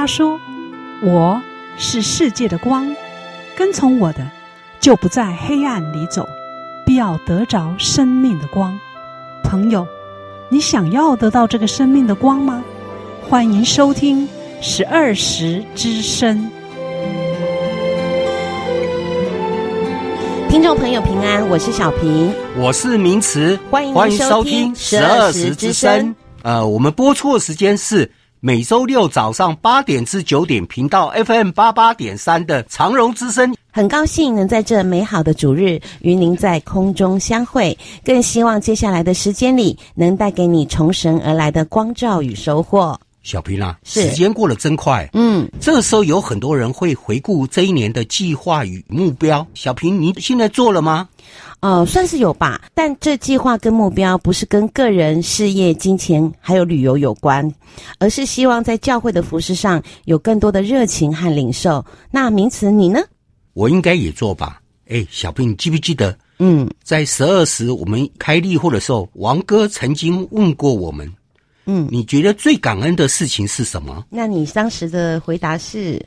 他说：“我是世界的光，跟从我的，就不在黑暗里走，必要得着生命的光。”朋友，你想要得到这个生命的光吗？欢迎收听十二时之声。听众朋友平安，我是小平，我是明慈，欢迎欢迎收听十二时之声。呃，我们播出的时间是每周六早上八点至九点，频道 FM 八八点三的长荣之声。很高兴能在这美好的主日与您在空中相会，更希望接下来的时间里能带给你从神而来的光照与收获。小平啊，时间过得真快。嗯，这个时候有很多人会回顾这一年的计划与目标。小平，你现在做了吗？呃，算是有吧。但这计划跟目标不是跟个人、事业、金钱还有旅游有关，而是希望在教会的服饰上有更多的热情和领受。那名词你呢？我应该也做吧。哎，小兵，你记不记得？嗯，在十二时我们开例会的时候，王哥曾经问过我们。嗯，你觉得最感恩的事情是什么？那你当时的回答是？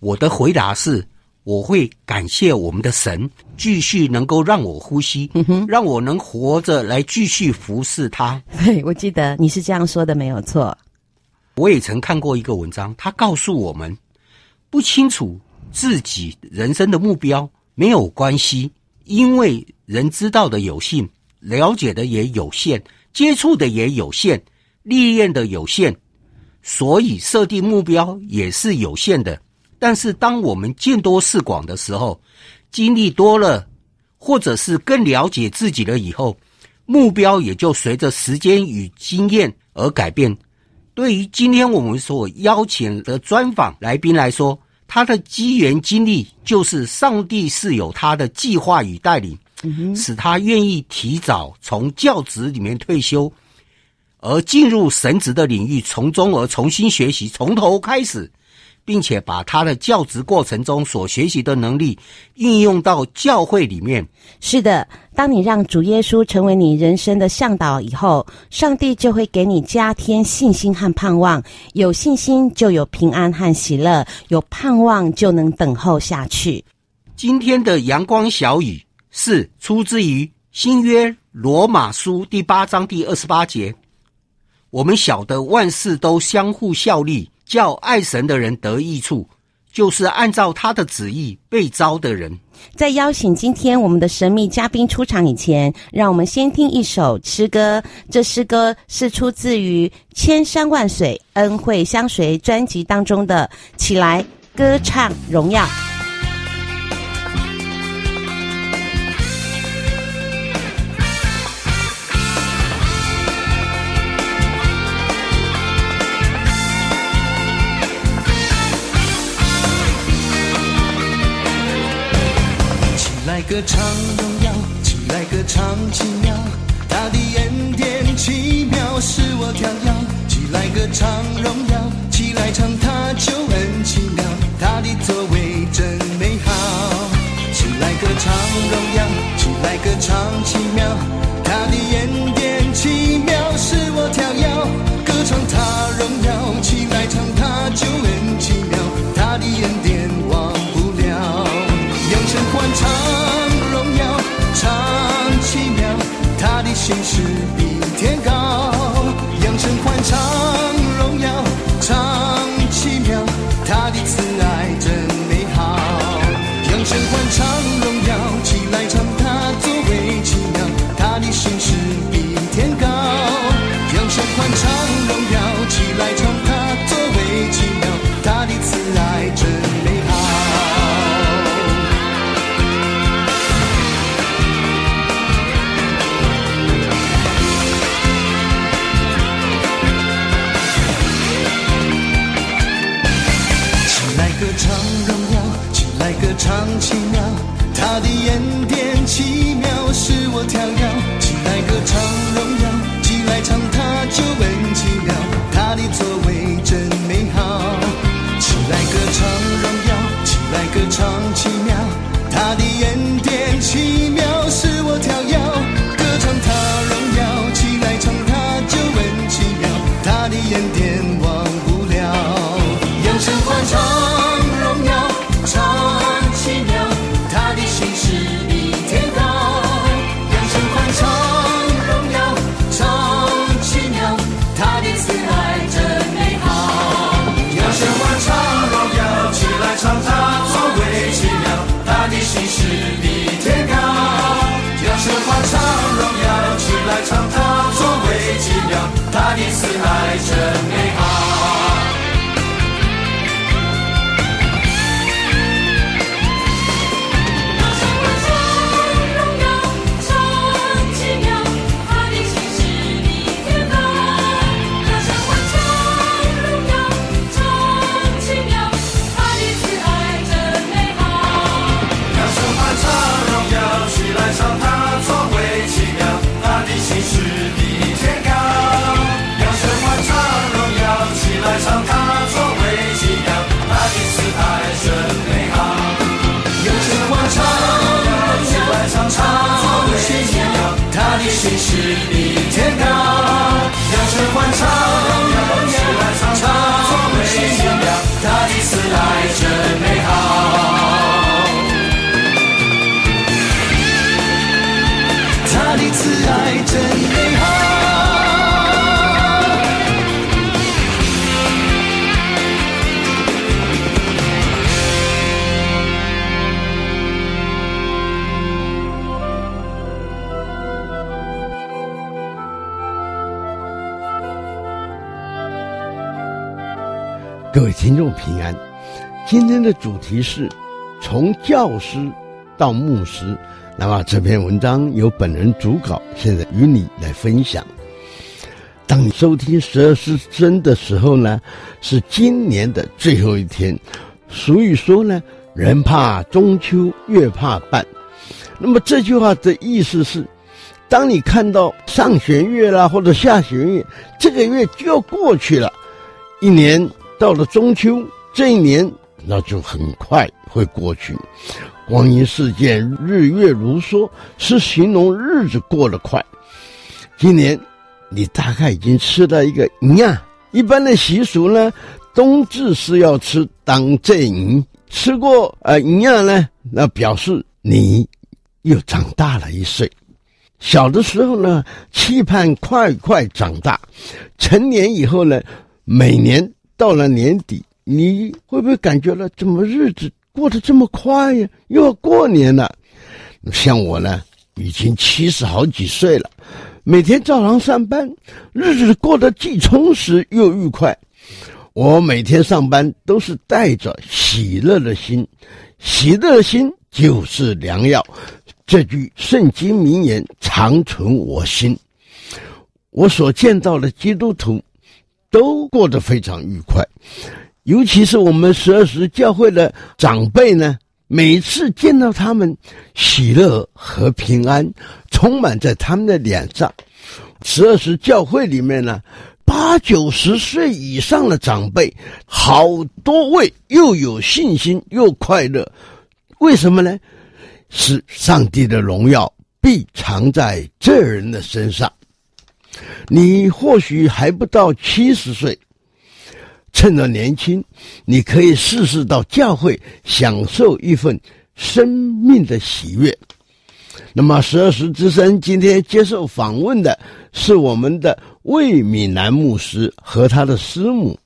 我的回答是，我会感谢我们的神，继续能够让我呼吸，嗯哼，让我能活着来继续服侍他。对，我记得你是这样说的，没有错。我也曾看过一个文章，他告诉我们，不清楚自己人生的目标没有关系，因为人知道的有限，了解的也有限，接触的也有限。历练的有限，所以设定目标也是有限的。但是，当我们见多识广的时候，经历多了，或者是更了解自己了以后，目标也就随着时间与经验而改变。对于今天我们所邀请的专访来宾来说，他的机缘经历就是上帝是有他的计划与带领，使他愿意提早从教职里面退休。而进入神职的领域，从中而重新学习，从头开始，并且把他的教职过程中所学习的能力应用到教会里面。是的，当你让主耶稣成为你人生的向导以后，上帝就会给你加添信心和盼望。有信心就有平安和喜乐，有盼望就能等候下去。今天的阳光小雨是出自于新约罗马书第八章第二十八节。我们晓得万事都相互效力，叫爱神的人得益处，就是按照他的旨意被招的人。在邀请今天我们的神秘嘉宾出场以前，让我们先听一首诗歌。这诗歌是出自于《千山万水恩惠相随》专辑当中的《起来歌唱荣耀》。歌唱荣耀，起来歌唱奇妙，他的恩典奇妙使我跳跃。起来歌唱荣耀，起来唱他就很奇妙，他的作为真美好。起来歌唱荣耀，起来歌唱他各位听众平安，今天的主题是从教师到牧师。那么这篇文章由本人主稿，现在与你来分享。当你收听十二时辰的时候呢，是今年的最后一天。俗语说呢，人怕中秋，月怕半。那么这句话的意思是，当你看到上弦月啦，或者下弦月，这个月就要过去了，一年。到了中秋这一年，那就很快会过去。光阴似箭，日月如梭，是形容日子过得快。今年你大概已经吃了一个年，一般的习俗呢，冬至是要吃当正年，吃过呃年呢，那表示你又长大了一岁。小的时候呢，期盼快快长大；成年以后呢，每年。到了年底，你会不会感觉到怎么日子过得这么快呀？又要过年了。像我呢，已经七十好几岁了，每天照常上班，日子过得既充实又愉快。我每天上班都是带着喜乐的心，喜乐的心就是良药。这句圣经名言常存我心。我所见到的基督徒。都过得非常愉快，尤其是我们十二时教会的长辈呢，每次见到他们，喜乐和平安充满在他们的脸上。十二时教会里面呢，八九十岁以上的长辈，好多位又有信心又快乐，为什么呢？是上帝的荣耀必藏在这人的身上。你或许还不到七十岁，趁着年轻，你可以试试到教会享受一份生命的喜悦。那么，十二时之声今天接受访问的是我们的魏敏南牧师和他的师母。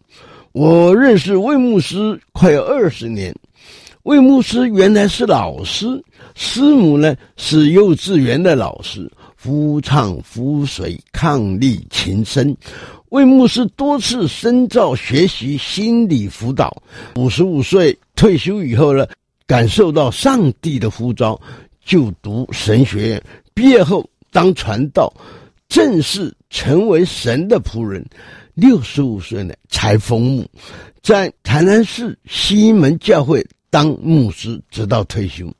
我认识魏牧师快有二十年，魏牧师原来是老师，师母呢是幼稚园的老师。夫唱夫随，伉俪情深。魏牧师多次深造学习心理辅导。五十五岁退休以后呢，感受到上帝的呼召，就读神学院。毕业后当传道，正式成为神的仆人。六十五岁呢，才封牧，在台南市西门教会当牧师，直到退休。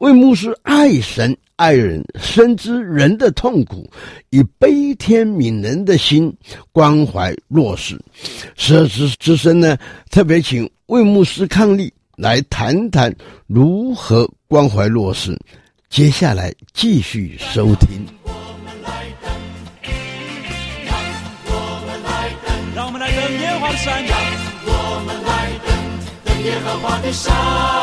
魏牧师爱神。爱人，深知人的痛苦，以悲天悯人的心关怀弱势。十二时之声呢，特别请魏牧师伉俪来谈谈如何关怀弱势。接下来继续收听。让我们来登耶和华的山，让我们来等等耶和华的山，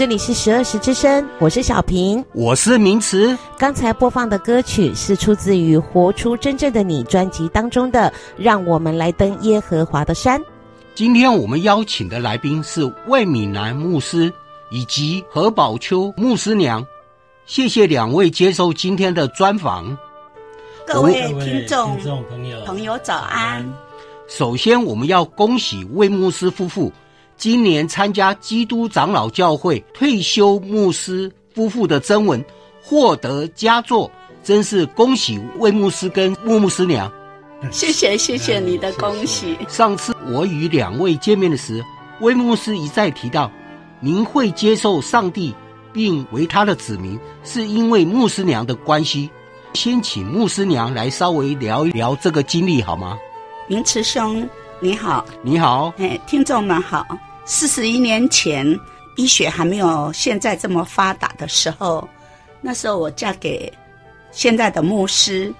这里是十二时之声，我是小平，我是明慈。刚才播放的歌曲是出自于《活出真正的你》专辑当中的《让我们来登耶和华的山》。今天我们邀请的来宾是魏敏南牧师以及何宝秋牧师娘，谢谢两位接受今天的专访。各位听众、听众朋友、朋友早安。首先，我们要恭喜魏牧师夫妇。今年参加基督长老教会退休牧师夫妇的征文，获得佳作，真是恭喜魏牧师跟穆牧师娘。谢谢谢谢你的恭喜。上次我与两位见面的时候，魏牧师一再提到，您会接受上帝并为他的子民，是因为牧师娘的关系。先请牧师娘来稍微聊一聊这个经历好吗？明慈兄，你好。你好。哎，听众们好。四十一年前，医学还没有现在这么发达的时候，那时候我嫁给现在的牧师。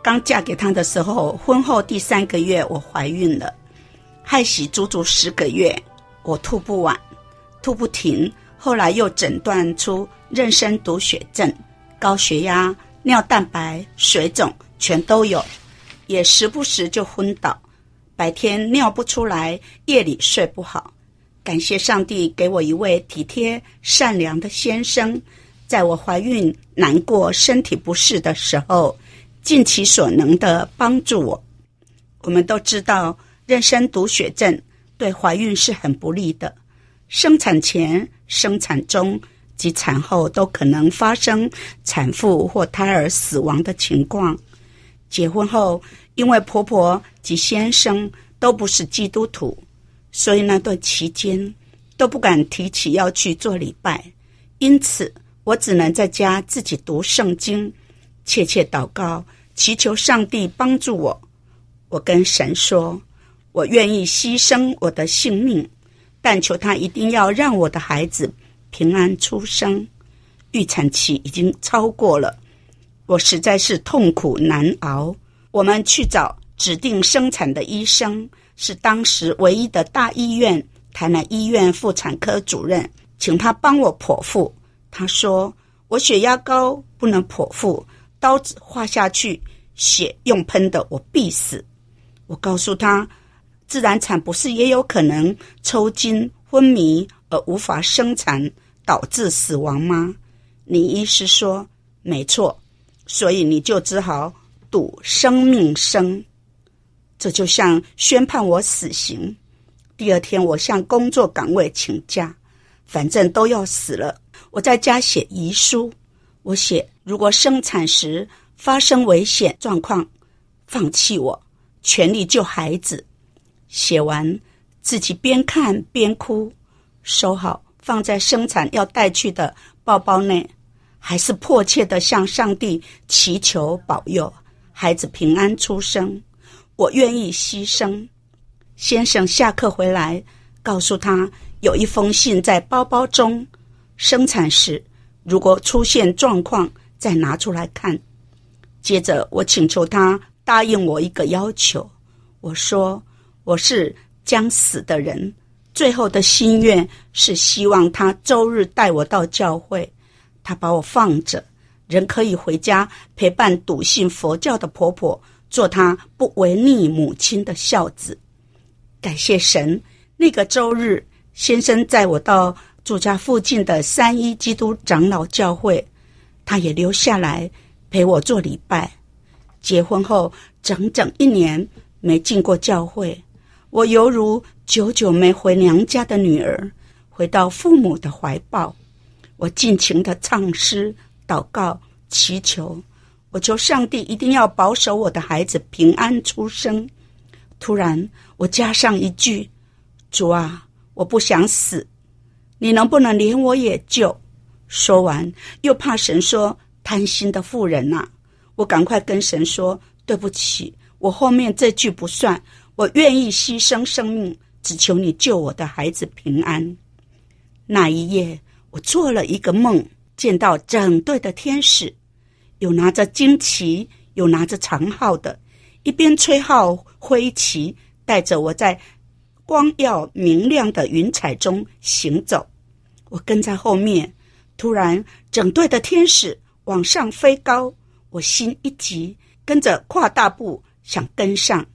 刚嫁给他的时候，婚后第三个月我怀孕了，害喜足足十个月，我吐不完，吐不停。后来又诊断出妊娠毒血症，高血压、尿蛋白、水肿全都有，也时不时就昏倒。白天尿不出来，夜里睡不好。感谢上帝给我一位体贴善良的先生，在我怀孕、难过、身体不适的时候，尽其所能的帮助我。我们都知道，妊娠毒血症对怀孕是很不利的，生产前、生产中及产后都可能发生产妇或胎儿死亡的情况。结婚后，因为婆婆及先生都不是基督徒，所以那段期间都不敢提起要去做礼拜，因此我只能在家自己读圣经，切切祷告，祈求上帝帮助我。我跟神说，我愿意牺牲我的性命，但求他一定要让我的孩子平安出生。预产期已经超过了，我实在是痛苦难熬。我们去找指定生产的医生，是当时唯一的大医院——台南医院妇产科主任，请他帮我剖腹。他说我血压高，不能剖腹，刀子划下去，血用喷的，我必死。我告诉他，自然产不是也有可能抽筋、昏迷而无法生产，导致死亡吗？李医师说，没错。所以你就只好赌生命生。这就像宣判我死刑。第二天，我向工作岗位请假，反正都要死了。我在家写遗书，我写如果生产时发生危险状况，放弃我，全力救孩子。写完，自己边看边哭，收好放在生产要带去的包包内，还是迫切的向上帝祈求保佑孩子平安出生。我愿意牺牲。先生下课回来，告诉他有一封信在包包中。生产时如果出现状况，再拿出来看。接着我请求他答应我一个要求。我说我是将死的人，最后的心愿是希望他周日带我到教会。他把我放着，人可以回家陪伴笃信佛教的婆婆。做她不违逆母亲的孝子，感谢神。那个周日，先生载我到住家附近的三一基督长老教会，他也留下来陪我做礼拜。结婚后整整一年没进过教会，我犹如久久没回娘家的女儿，回到父母的怀抱。我尽情地唱诗、祷告、祈求。我求上帝一定要保守我的孩子平安出生。突然，我加上一句：“主啊，我不想死，你能不能连我也救？”说完，又怕神说贪心的妇人呐，我赶快跟神说：“对不起，我后面这句不算，我愿意牺牲生命，只求你救我的孩子平安。”那一夜，我做了一个梦，见到整队的天使。有拿着旌旗，有拿着长号的，一边吹号挥旗，带着我在光耀明亮的云彩中行走。我跟在后面，突然整队的天使往上飞高，我心一急，跟着跨大步想跟上。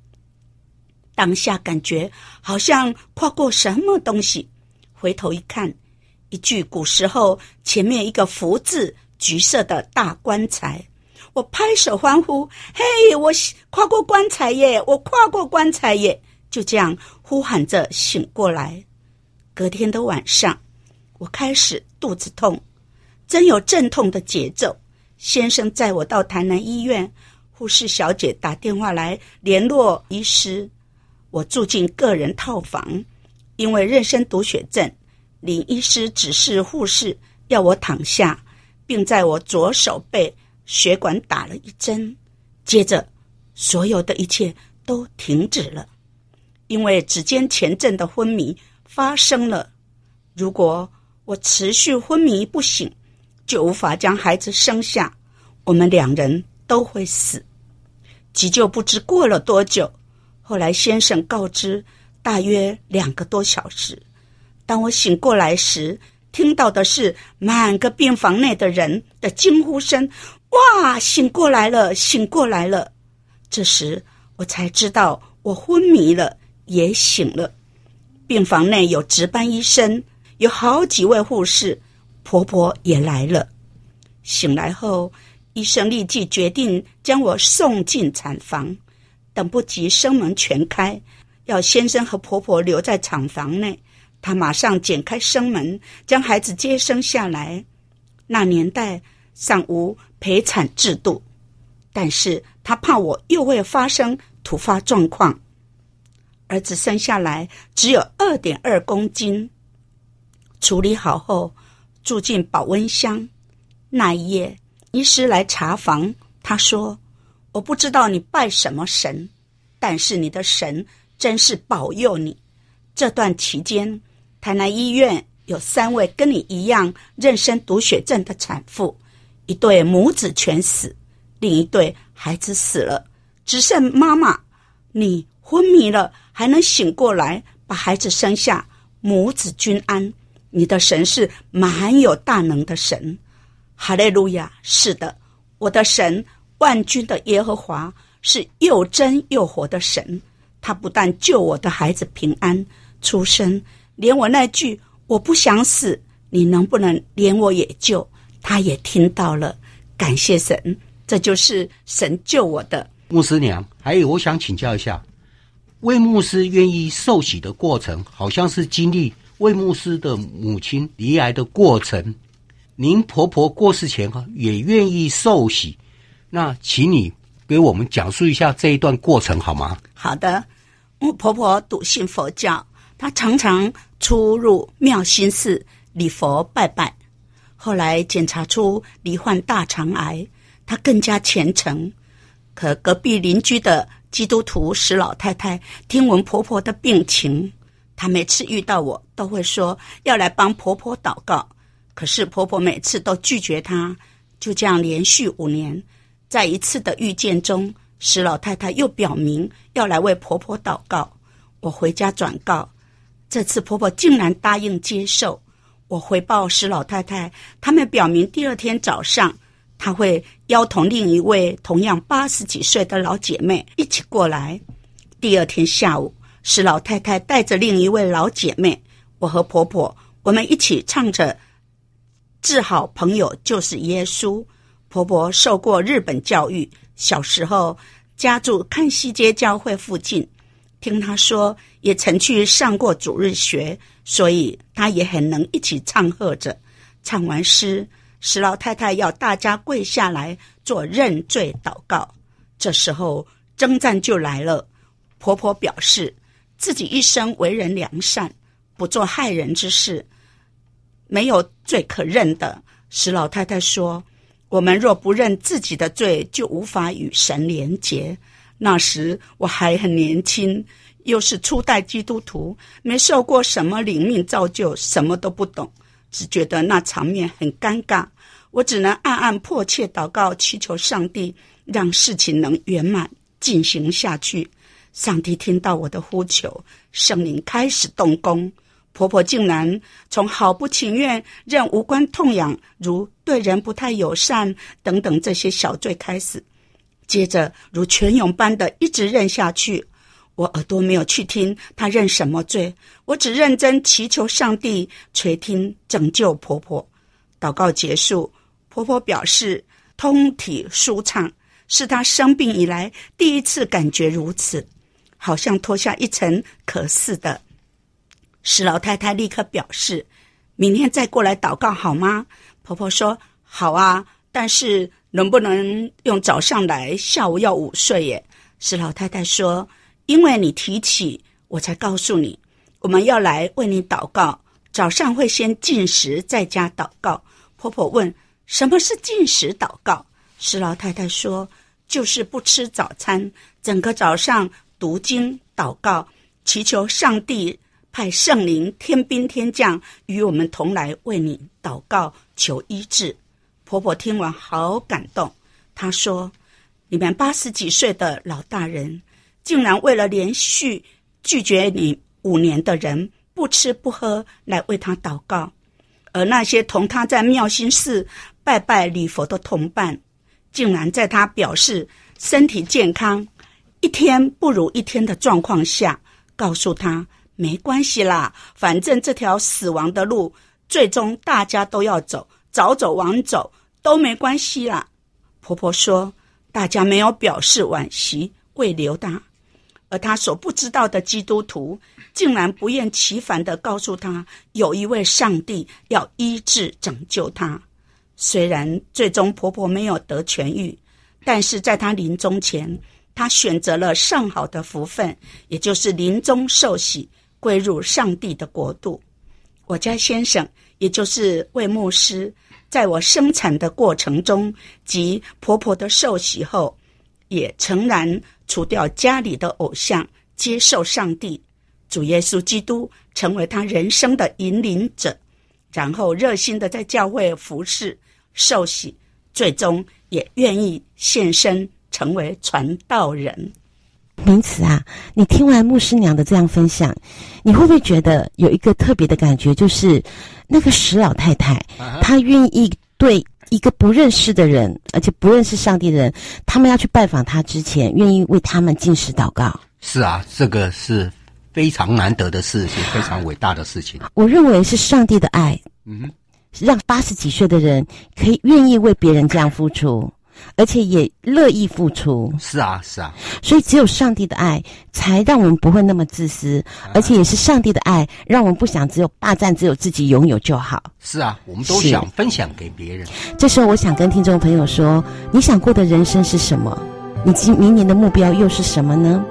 当下感觉好像跨过什么东西，回头一看，一具古时候前面一个福字。橘色的大棺材，我拍手欢呼：“嘿，我跨过棺材耶！我跨过棺材耶！”就这样呼喊着醒过来。隔天的晚上，我开始肚子痛，真有阵痛的节奏。先生载我到台南医院，护士小姐打电话来联络医师。我住进个人套房，因为妊娠毒血症，林医师指示护士要我躺下。并在我左手背血管打了一针，接着所有的一切都停止了，因为指尖前阵的昏迷发生了。如果我持续昏迷不醒，就无法将孩子生下，我们两人都会死。急救不知过了多久，后来先生告知大约两个多小时。当我醒过来时，听到的是满个病房内的人的惊呼声：“哇，醒过来了，醒过来了！”这时我才知道我昏迷了，也醒了。病房内有值班医生，有好几位护士，婆婆也来了。醒来后，医生立即决定将我送进产房，等不及生门全开，要先生和婆婆留在产房内。他马上剪开生门，将孩子接生下来。那年代尚无陪产制度，但是他怕我又会发生突发状况。儿子生下来只有二点二公斤，处理好后住进保温箱。那一夜，医师来查房，他说：“我不知道你拜什么神，但是你的神真是保佑你。”这段期间，台南医院有三位跟你一样妊娠毒血症的产妇，一对母子全死，另一对孩子死了，只剩妈妈。你昏迷了还能醒过来，把孩子生下，母子均安。你的神是满有大能的神，哈利路亚！是的，我的神，万军的耶和华是又真又活的神，他不但救我的孩子平安。出生，连我那句“我不想死”，你能不能连我也救？他也听到了，感谢神，这就是神救我的。牧师娘，还有我想请教一下，魏牧师愿意受洗的过程，好像是经历魏牧师的母亲罹癌的过程。您婆婆过世前哈也愿意受洗，那请你给我们讲述一下这一段过程好吗？好的，我婆婆笃信佛教，她常常出入妙心寺礼佛拜拜。后来检查出罹患大肠癌，她更加虔诚。可隔壁邻居的基督徒石老太太听闻婆婆的病情，她每次遇到我都会说要来帮婆婆祷告。可是婆婆每次都拒绝她，就这样连续五年，在一次的遇见中，石老太太又表明要来为婆婆祷告。我回家转告，这次婆婆竟然答应接受。我回报石老太太，他们表明第二天早上，她会邀同另一位同样八十几岁的老姐妹一起过来。第二天下午，石老太太带着另一位老姐妹，我和婆婆，我们一起唱着。治好朋友就是耶稣。婆婆受过日本教育，小时候家住看西街教会附近。听她说，也曾去上过主日学，所以她也很能一起唱和着。唱完诗，石老太太要大家跪下来做认罪祷告。这时候征战就来了。婆婆表示自己一生为人良善，不做害人之事。没有罪可认的，石老太太说：“我们若不认自己的罪，就无法与神连结。”那时我还很年轻，又是初代基督徒，没受过什么灵命造就，什么都不懂，只觉得那场面很尴尬。我只能暗暗迫切祷告，祈求上帝让事情能圆满进行下去。上帝听到我的呼求，圣灵开始动工。婆婆竟然从好不情愿认无关痛痒，如对人不太友善等等这些小罪开始，接着如泉涌般的一直认下去。我耳朵没有去听她认什么罪，我只认真祈求上帝垂听拯救婆婆。祷告结束，婆婆表示通体舒畅，是她生病以来第一次感觉如此，好像脱下一层壳似的。史老太太立刻表示，明天再过来祷告好吗？婆婆说：“好啊，但是能不能用早上来，下午要午睡耶？”石老太太说：“因为你提起，我才告诉你，我们要来为你祷告。早上会先进食，在家祷告。”婆婆问：“什么是进食祷告？”石老太太说：“就是不吃早餐，整个早上读经祷告，祈求上帝。”派圣灵天兵天将与我们同来为你祷告求医治。婆婆听完好感动，她说：“你们八十几岁的老大人，竟然为了连续拒绝你五年的人不吃不喝来为他祷告，而那些同他在妙心寺拜拜礼佛的同伴，竟然在他表示身体健康一天不如一天的状况下，告诉他。”没关系啦，反正这条死亡的路，最终大家都要走，早走晚走都没关系啦。婆婆说，大家没有表示惋惜，为留她，而她所不知道的基督徒，竟然不厌其烦地告诉她，有一位上帝要医治拯救她。虽然最终婆婆没有得痊愈，但是在她临终前，她选择了上好的福分，也就是临终受洗。归入上帝的国度。我家先生，也就是魏牧师，在我生产的过程中及婆婆的受洗后，也诚然除掉家里的偶像，接受上帝主耶稣基督，成为他人生的引领者，然后热心的在教会服侍、受洗，最终也愿意献身成为传道人。明慈啊，你听完牧师娘的这样分享，你会不会觉得有一个特别的感觉？就是那个石老太太，她愿意对一个不认识的人，而且不认识上帝的人，他们要去拜访他之前，愿意为他们进食祷告。是啊，这个是非常难得的事情，非常伟大的事情。我认为是上帝的爱，嗯哼，让八十几岁的人可以愿意为别人这样付出。而且也乐意付出。是啊，是啊。所以只有上帝的爱，才让我们不会那么自私，而且也是上帝的爱，让我们不想只有霸占，只有自己拥有就好。是啊，我们都想分享给别人。这时候，我想跟听众朋友说：你想过的人生是什么？你今明年的目标又是什么呢？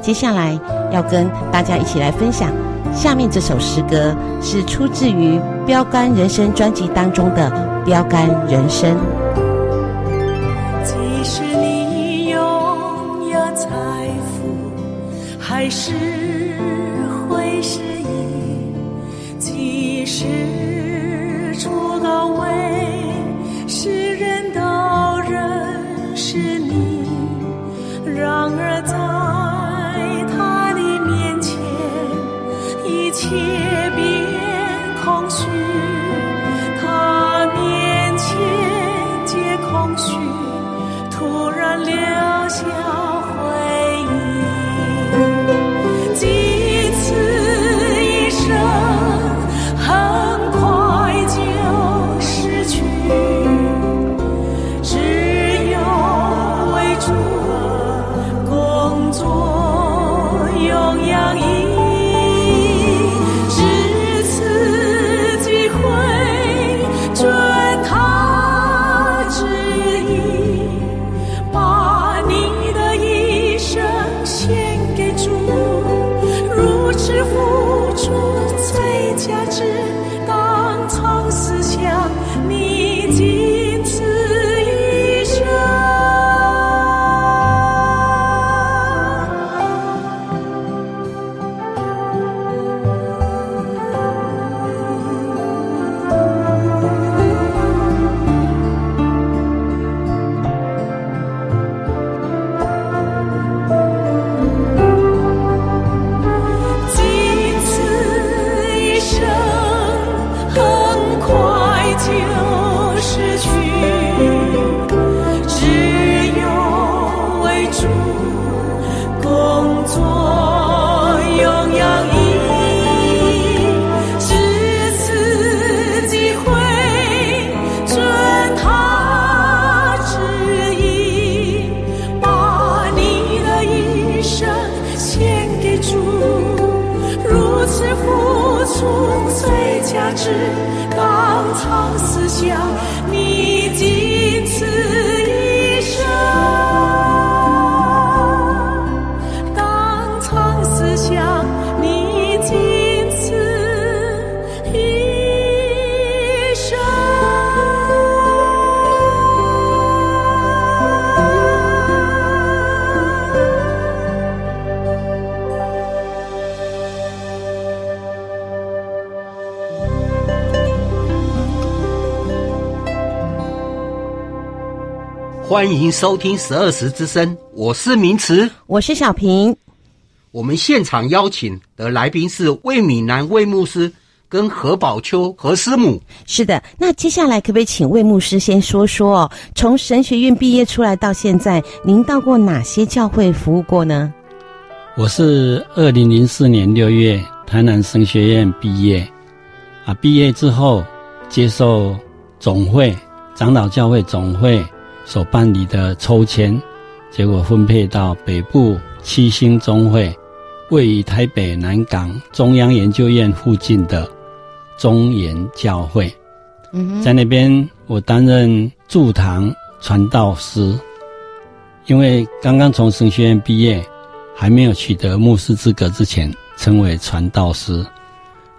接下来要跟大家一起来分享。下面这首诗歌是出自于《标杆人生》专辑当中的《标杆人生》。财富，还是会失意；即使出高位，世人都认识你。然而在他的面前，一切变空虚，他面前皆空虚，突然留下。欢迎收听十二时之声，我是明慈，我是小平。我们现场邀请的来宾是魏敏南魏牧师跟何宝秋何师母。是的，那接下来可不可以请魏牧师先说说，从神学院毕业出来到现在，您到过哪些教会服务过呢？我是二零零四年六月台南神学院毕业，啊，毕业之后接受总会长老教会总会。所办理的抽签，结果分配到北部七星中会，位于台北南港中央研究院附近的中研教会。嗯，在那边我担任驻堂传道师，因为刚刚从神学院毕业，还没有取得牧师资格之前，称为传道师。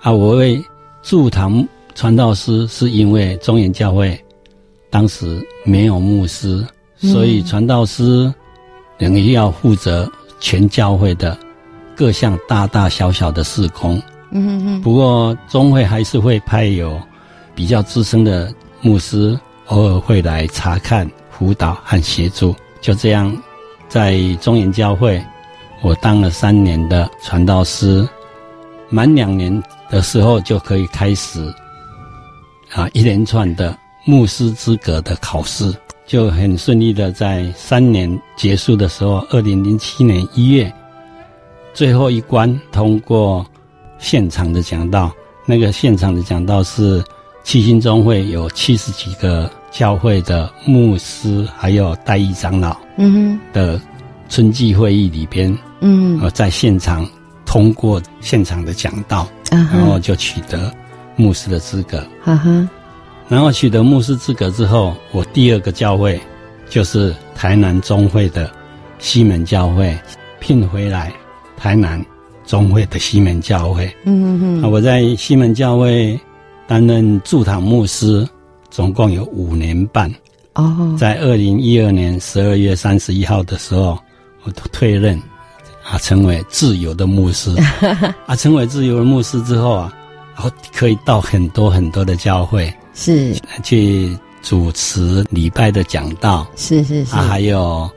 啊，我为驻堂传道师，是因为中研教会。当时没有牧师，所以传道师等于要负责全教会的各项大大小小的事工。嗯哼哼。不过中会还是会派有比较资深的牧师，偶尔会来查看、辅导和协助。就这样，在中研教会，我当了三年的传道师，满两年的时候就可以开始啊一连串的。牧师资格的考试就很顺利的在三年结束的时候，二零零七年一月最后一关通过现场的讲道。那个现场的讲道是七星中会有七十几个教会的牧师还有代议长老，嗯哼，的春季会议里边，嗯，呃，在现场通过现场的讲道，嗯然后就取得牧师的资格。哈哈，然后取得牧师资格之后，我第二个教会就是台南中会的西门教会，聘回来台南中会的西门教会。嗯嗯嗯，我在西门教会担任驻堂牧师，总共有五年半。哦，在二零一二年十二月三十一号的时候，我退任，啊，成为自由的牧师。啊，成为自由的牧师之后啊，然后可以到很多很多的教会是去主持礼拜的讲道，是是是，啊，还有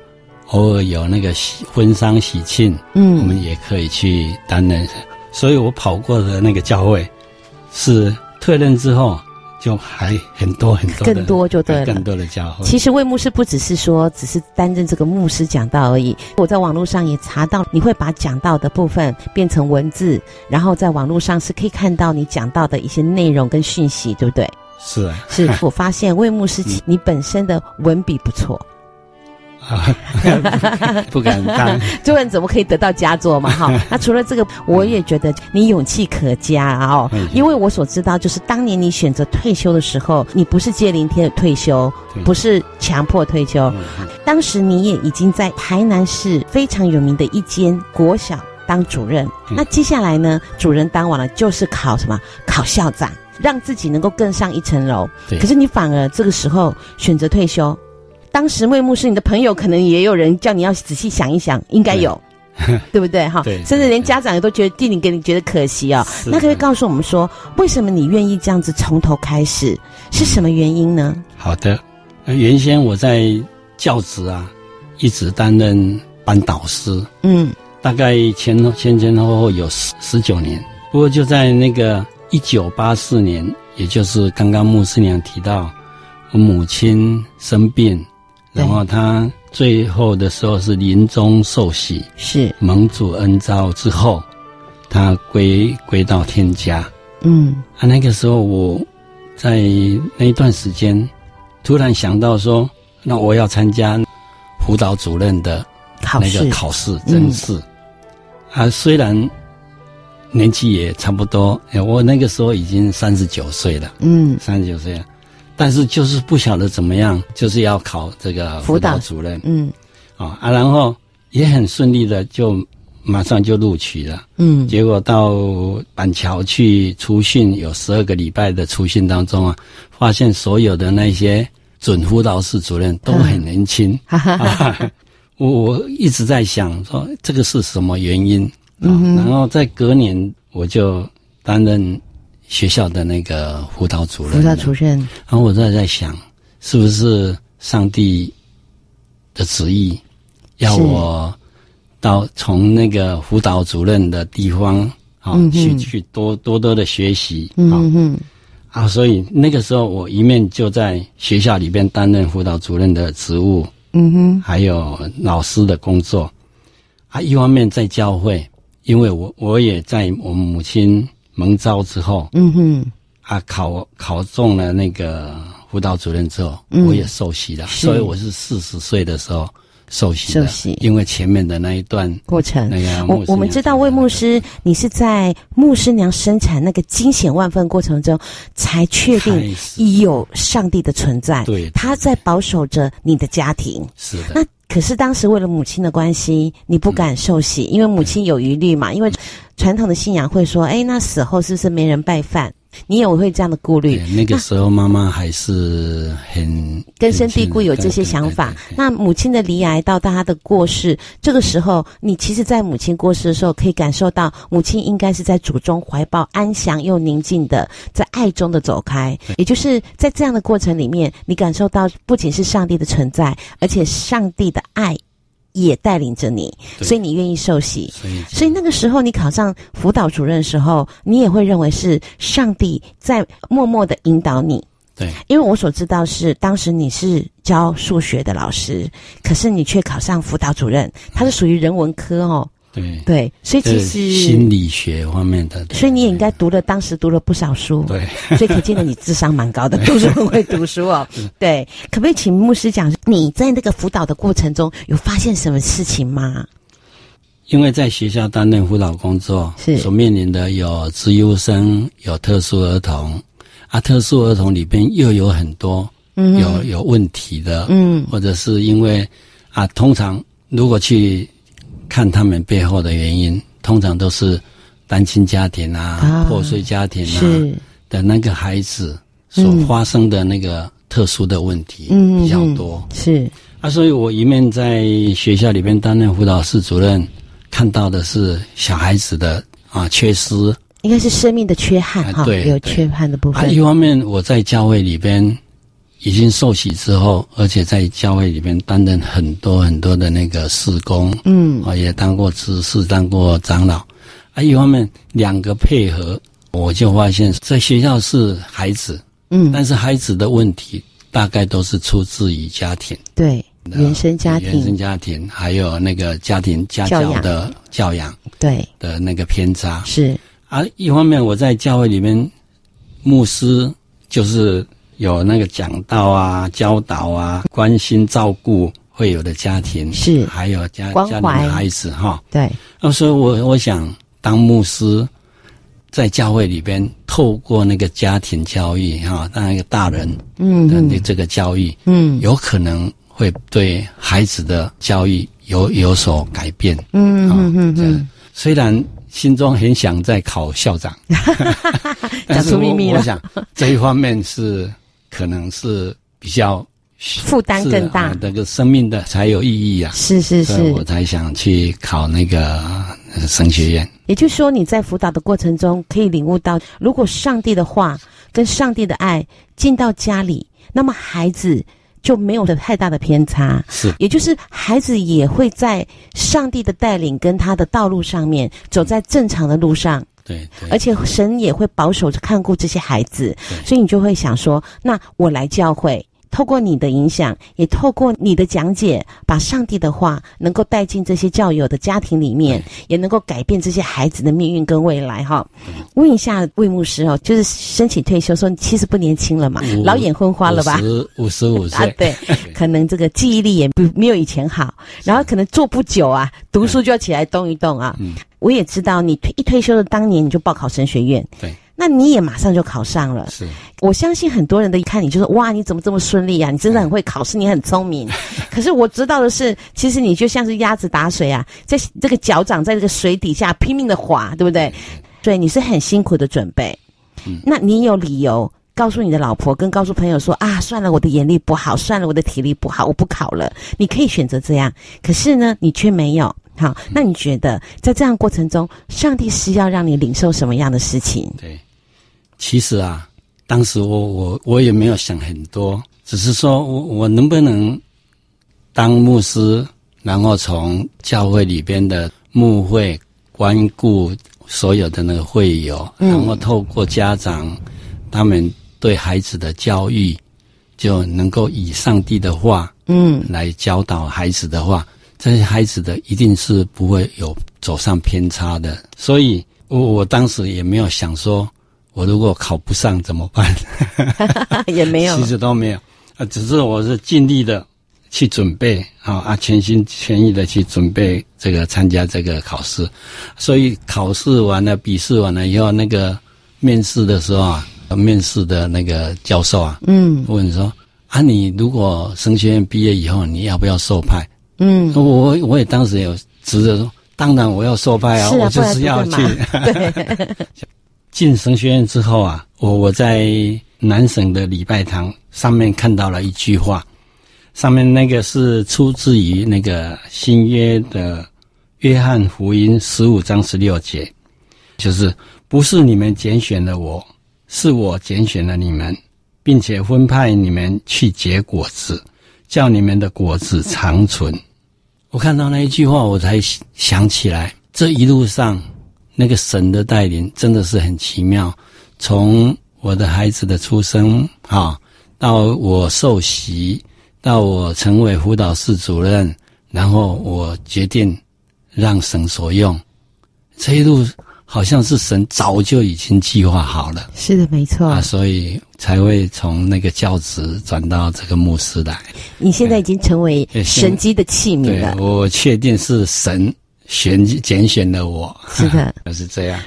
偶尔有那个喜婚丧喜庆，嗯我们也可以去担任。所以我跑过的那个教会，是退任之后就还很多很多，更多就对了更多的教会。其实魏牧师不只是说只是担任这个牧师讲道而已，我在网络上也查到，你会把讲道的部分变成文字，然后在网络上是可以看到你讲到的一些内容跟讯息，对不对？是啊，是我发现魏牧师嗯你本身的文笔不错，啊，不敢当。这人怎么可以得到佳作嘛？哈，那除了这个，我也觉得你勇气可嘉啊！哦嗯，因为我所知道，就是当年你选择退休的时候，你不是接临天的退休，不是强迫退休，当时你也已经在台南市非常有名的一间国小当主任。嗯那接下来呢，主任当完了就是考什么？考校长，让自己能够更上一层楼。可是你反而这个时候选择退休。当时魏牧师，你的朋友可能也有人叫你要仔细想一想，应该有，对不对？哈，对甚至连家长也都觉得弟弟给你觉得可惜哦。那可以告诉我们说，为什么你愿意这样子从头开始？是什么原因呢？好的，呃原先我在教职啊，一直担任班导师，嗯大概前前前后后有十十九年。不过就在那个一九八四年，也就是刚刚牧师娘提到，我母亲生病，然后她最后的时候是临终受洗，是，蒙主恩召之后，她归归到天家。嗯。啊，那个时候我在那一段时间，突然想到说，那我要参加辅导主任的那个考试甄试。啊，虽然年纪也差不多，哎我那个时候已经三十九岁了，嗯。三十九岁了，但是就是不晓得怎么样，就是要考这个辅辅导导主任。嗯。啊啊，然后也很顺利的就马上就录取了。嗯。结果到板桥去初训，有十二个礼拜的初训当中啊，发现所有的那些准辅导室主任都很年轻。哈哈哈，啊，我我一直在想说这个是什么原因？啊、嗯然后在隔年我就担任学校的那个辅导主任。辅导主任，然后我在在想，是不是上帝的旨意，要我到从那个辅导主任的地方啊、嗯去去多多多的学习嗯啊，所以那个时候我一面就在学校里边担任辅导主任的职务，嗯哼，还有老师的工作，啊，一方面在教会，因为我我也在我母亲蒙召之后，嗯哼，啊，考考中了那个辅导主任之后，嗯。我也受洗了，所以我是四十岁的时候受洗，受洗。因为前面的那一段过程。那个我我们知道魏牧师，你是在牧师娘生产那个惊险万分过程中，才确定有上帝的存在。对。他在保守着你的家庭。是的，那可是当时为了母亲的关系，你不敢受洗，因为母亲有疑虑嘛。因为传统的信仰会说，哎，那死后是不是没人拜饭？你也会这样的顾虑。那个时候妈妈还是很根深蒂固有这些想法。那母亲的离癌到她的过世，这个时候，你其实，在母亲过世的时候，可以感受到母亲应该是在主中怀抱安详又宁静的，在爱中的走开。也就是在这样的过程里面，你感受到不仅是上帝的存在，而且上帝的爱也带领着你，所以你愿意受洗。所以那个时候，你考上辅导主任的时候，你也会认为是上帝在默默的引导你。对因为我所知道是，当时你是教数学的老师，可是你却考上辅导主任，他是属于人文科哦，对。对，所以其实心理学方面的，所以你也应该读了，当时读了不少书。对，所以可见得你智商蛮高的，读书很会读书哦。对，可不可以请牧师讲，你在那个辅导的过程中有发现什么事情吗？因为在学校担任辅导工作，是。所面临的有资优生，有特殊儿童，啊，特殊儿童里边又有很多，嗯有有问题的，嗯。或者是因为啊，通常如果去看他们背后的原因，通常都是单亲家庭啊、啊破碎家庭啊的那个孩子所发生的那个特殊的问题嗯比较多。是。啊，所以我一面在学校里边担任辅导室主任，看到的是小孩子的啊缺失。应该是生命的缺憾哈，啊对对。有缺憾的部啊，分。一方面我在教会里边已经受洗之后，而且在教会里面担任很多很多的那个事工，嗯。啊，也当过执事，当过长老，啊，一方面两个配合，我就发现，在学校是孩子，嗯，但是孩子的问题大概都是出自于家庭。对，原生家庭。原生，家庭，还有那个家庭家教的教养对，的那个偏差。是。啊。一方面我在教会里面，牧师就是有那个讲道啊、教导啊、关心照顾会有的家庭，是。还有家家里的孩子哈。对，那所以我我想当牧师，在教会里边透过那个家庭教育哈，当一个大人嗯嗯。的这个教育，嗯。有可能会对孩子的教育有有所改变。嗯啊嗯嗯嗯，虽然心中很想再考校长，但讲是我出秘密了，我想这一方面是可能是比较负担更大那个生命的才有意义啊。是是是我，才想去考那个呃神学院。也就是说，你在辅导的过程中，可以领悟到，如果上帝的话跟上帝的爱进到家里，那么孩子就没有了太大的偏差。是也就是孩子也会在上帝的带领跟他的道路上面走在正常的路上，对对，而且神也会保守着看顾这些孩子，所以你就会想说，那我来教会。透过你的影响，也透过你的讲解，把上帝的话能够带进这些教友的家庭里面，也能够改变这些孩子的命运跟未来。哈，问一下魏牧师哦，就是申请退休，说你其实不年轻了嘛，老眼昏花了吧？五十五岁啊，对，可能这个记忆力也不没有以前好，然后可能坐不久啊，读书就要起来动一动啊。嗯，我也知道你退一退休的当年你就报考神学院，对，那你也马上就考上了。是我相信很多人的一看你就说哇，你怎么这么顺利啊？你真的很会考试，你很聪明。可是我知道的是，其实你就像是鸭子打水啊，在这个脚掌在这个水底下拼命的划，对不对？所以你是很辛苦的准备。嗯，那你有理由告诉你的老婆，跟告诉朋友说啊，算了，我的眼力不好，算了，我的体力不好，我不考了。你可以选择这样，可是呢，你却没有。好，那你觉得在这样过程中，上帝是要让你领受什么样的事情？对。其实啊，当时我我我也没有想很多，只是说我我能不能当牧师，然后从教会里边的牧会关顾所有的那个会友，嗯然后透过家长他们对孩子的教育，就能够以上帝的话，嗯，来教导孩子的话，这些孩子的一定是不会有走上偏差的。所以我我当时也没有想说，我如果考不上怎么办？也没有其实都没有，啊，只是我是尽力的去准备，啊啊，全心全意的去准备这个参加这个考试。所以考试完了，笔试完了以后，那个面试的时候啊，面试的那个教授啊，嗯问说啊，你如果神学院毕业以后，你要不要受派？嗯，我我也当时有直着说，当然我要受派啊，啊我就是要去。进神学院之后啊，我我在南省的礼拜堂上面看到了一句话，上面那个是出自于那个新约的约翰福音十五章十六节，就是不是你们拣选了我，是我拣选了你们，并且分派你们去结果子，叫你们的果子长存。我看到那一句话，我才想起来，这一路上那个神的带领真的是很奇妙。从我的孩子的出生啊，到我受洗，到我成为辅导室主任，然后我决定让神所用。这一路好像是神早就已经计划好了。是的，没错。啊，所以才会从那个教职转到这个牧师来。你现在已经成为神机的器皿了。对，我确定是神选拣选了我。是的，就是这样。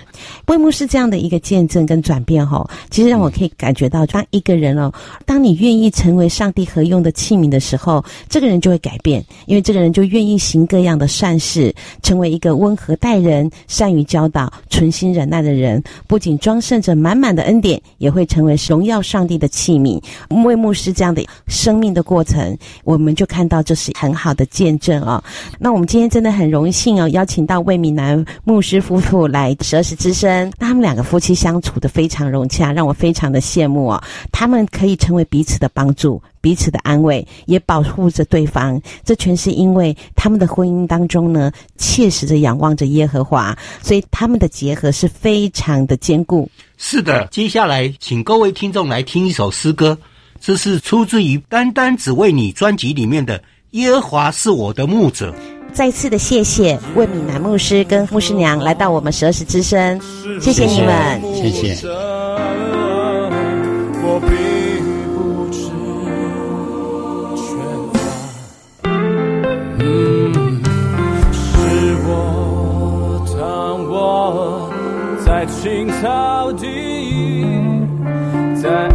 魏牧师这样的一个见证跟转变，哈，其实让我可以感觉到，当一个人哦，当你愿意成为上帝合用的器皿的时候，这个人就会改变，因为这个人就愿意行各样的善事，成为一个温和待人、善于教导、存心忍耐的人，不仅装盛着满满的恩典，也会成为荣耀上帝的器皿。魏牧师这样的生命的过程，我们就看到这是很好的见证啊、哦。那我们今天真的很荣幸哦，邀请到魏敏南牧师夫妇来十时之声。那他们两个夫妻相处得非常融洽，让我非常的羡慕哦。他们可以成为彼此的帮助、彼此的安慰，也保护着对方。这全是因为他们的婚姻当中呢，切实的仰望着耶和华，所以他们的结合是非常的坚固。是的，接下来请各位听众来听一首诗歌，这是出自于《单单只为你》专辑里面的《耶和华是我的牧者》。再次的谢谢魏敏南牧师跟牧师娘来到我们十二时之声，谢谢你们，谢谢。我并不知缺乏，嗯，是我躺卧在青草地，在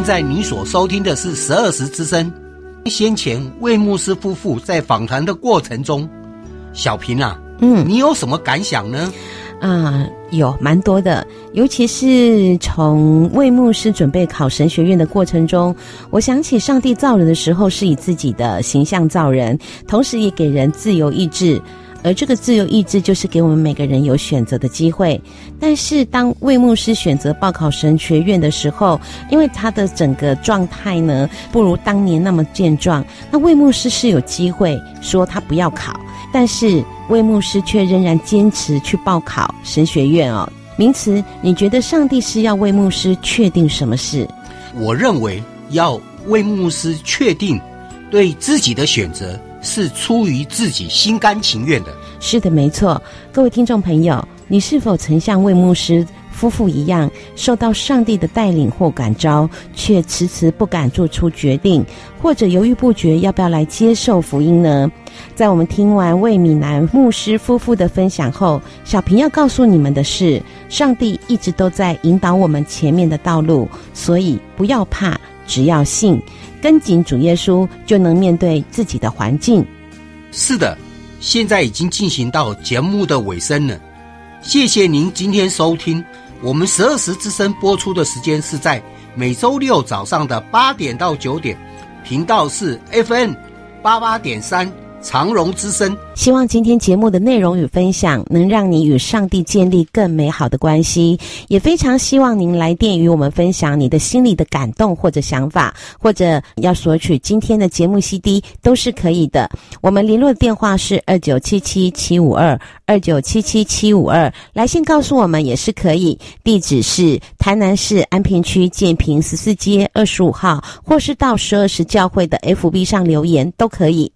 现在你所收听的是十二时之声。先前魏牧师夫妇在访谈的过程中，小平啊，嗯，你有什么感想呢？啊、呃，有蛮多的，尤其是从魏牧师准备考神学院的过程中，我想起上帝造人的时候是以自己的形象造人，同时也给人自由意志。而这个自由意志就是给我们每个人有选择的机会。但是，当魏牧师选择报考神学院的时候，因为他的整个状态呢，不如当年那么健壮，那魏牧师是有机会说他不要考，但是魏牧师却仍然坚持去报考神学院哦。名词，你觉得上帝是要魏牧师确定什么事？我认为要魏牧师确定对自己的选择。是出于自己心甘情愿的。是的，没错。各位听众朋友，你是否曾像魏牧师夫妇一样，受到上帝的带领或感召，却迟迟不敢做出决定，或者犹豫不决要不要来接受福音呢？在我们听完魏米南牧师夫妇的分享后，小平要告诉你们的是，上帝一直都在引导我们前面的道路，所以不要怕，只要信。跟紧主耶稣，就能面对自己的环境。是的，现在已经进行到节目的尾声了。谢谢您今天收听。我们十二时之声播出的时间是在每周六早上的八点到九点，频道是 FN 八八点三。长荣之声，希望今天节目的内容与分享能让你与上帝建立更美好的关系，也非常希望您来电与我们分享你的心里的感动或者想法，或者要索取今天的节目 CD 都是可以的。我们联络的电话是二九七七七五二二九七七七五二，来信告诉我们也是可以。地址是台南市安平区建平十四街二十五号，或是到十二时教会的 FB 上留言都可以。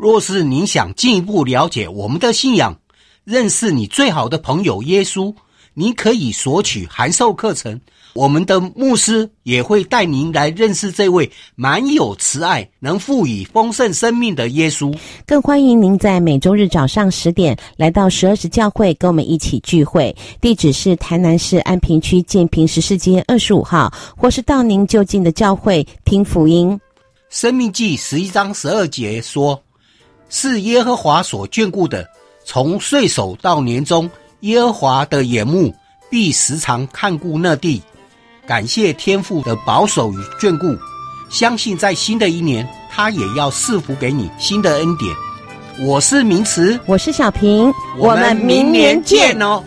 若是您想进一步了解我们的信仰，认识你最好的朋友耶稣，您可以索取函授课程。我们的牧师也会带您来认识这位满有慈爱、能赋予丰盛生命的耶稣。更欢迎您在每周日早上十点来到十二时教会，跟我们一起聚会。地址是台南市安平区建平十四街二十五号，或是到您就近的教会听福音。生命记十一章十二节说。是耶和华所眷顾的，从岁首到年终，耶和华的眼目必时常看顾那地。感谢天父的保守与眷顾，相信在新的一年，他也要赐福给你新的恩典。我是明慈，我是小平，我们明年见哦。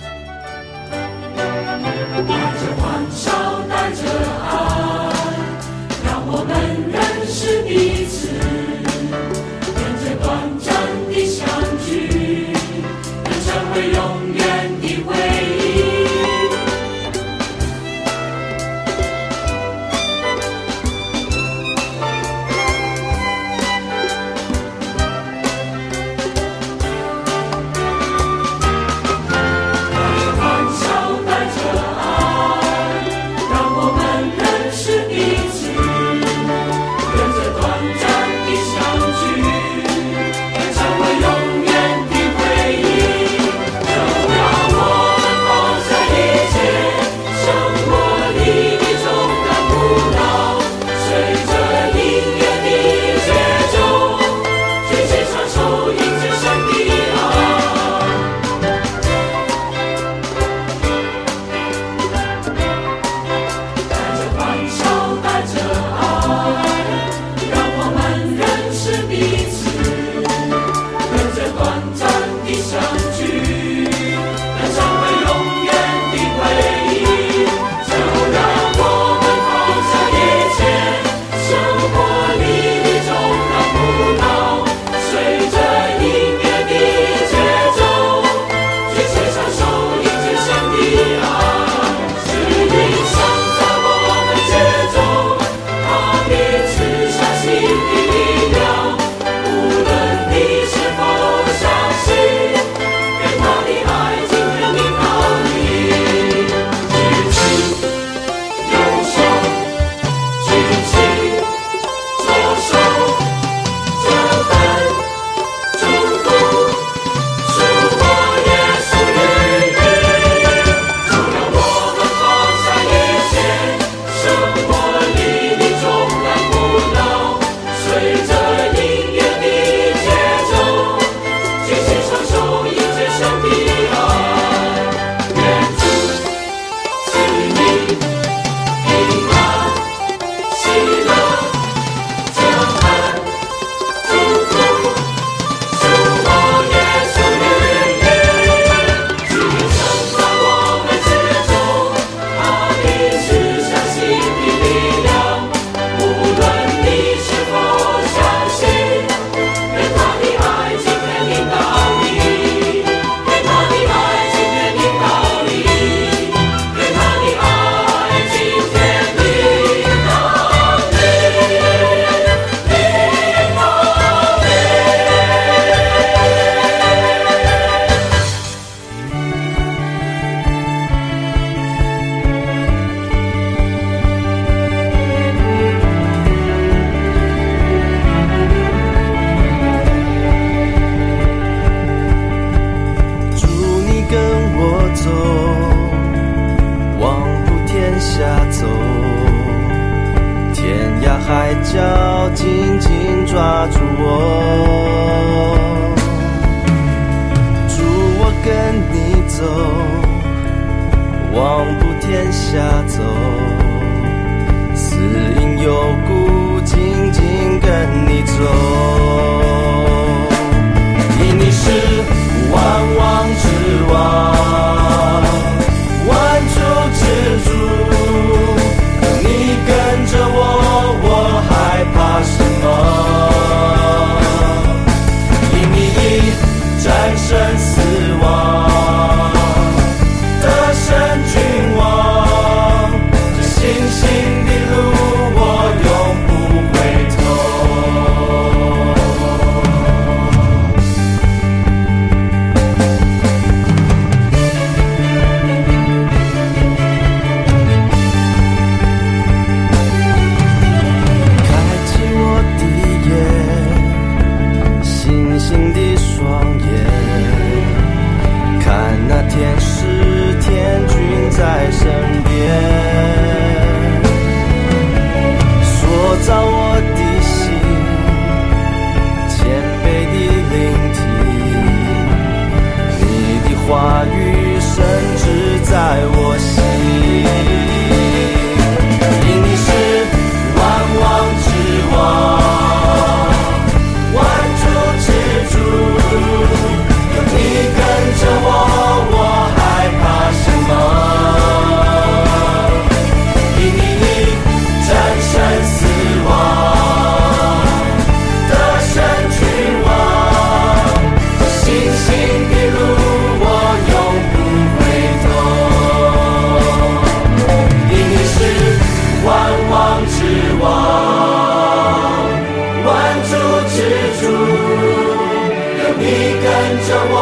你跟着我，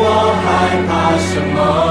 我害怕什么？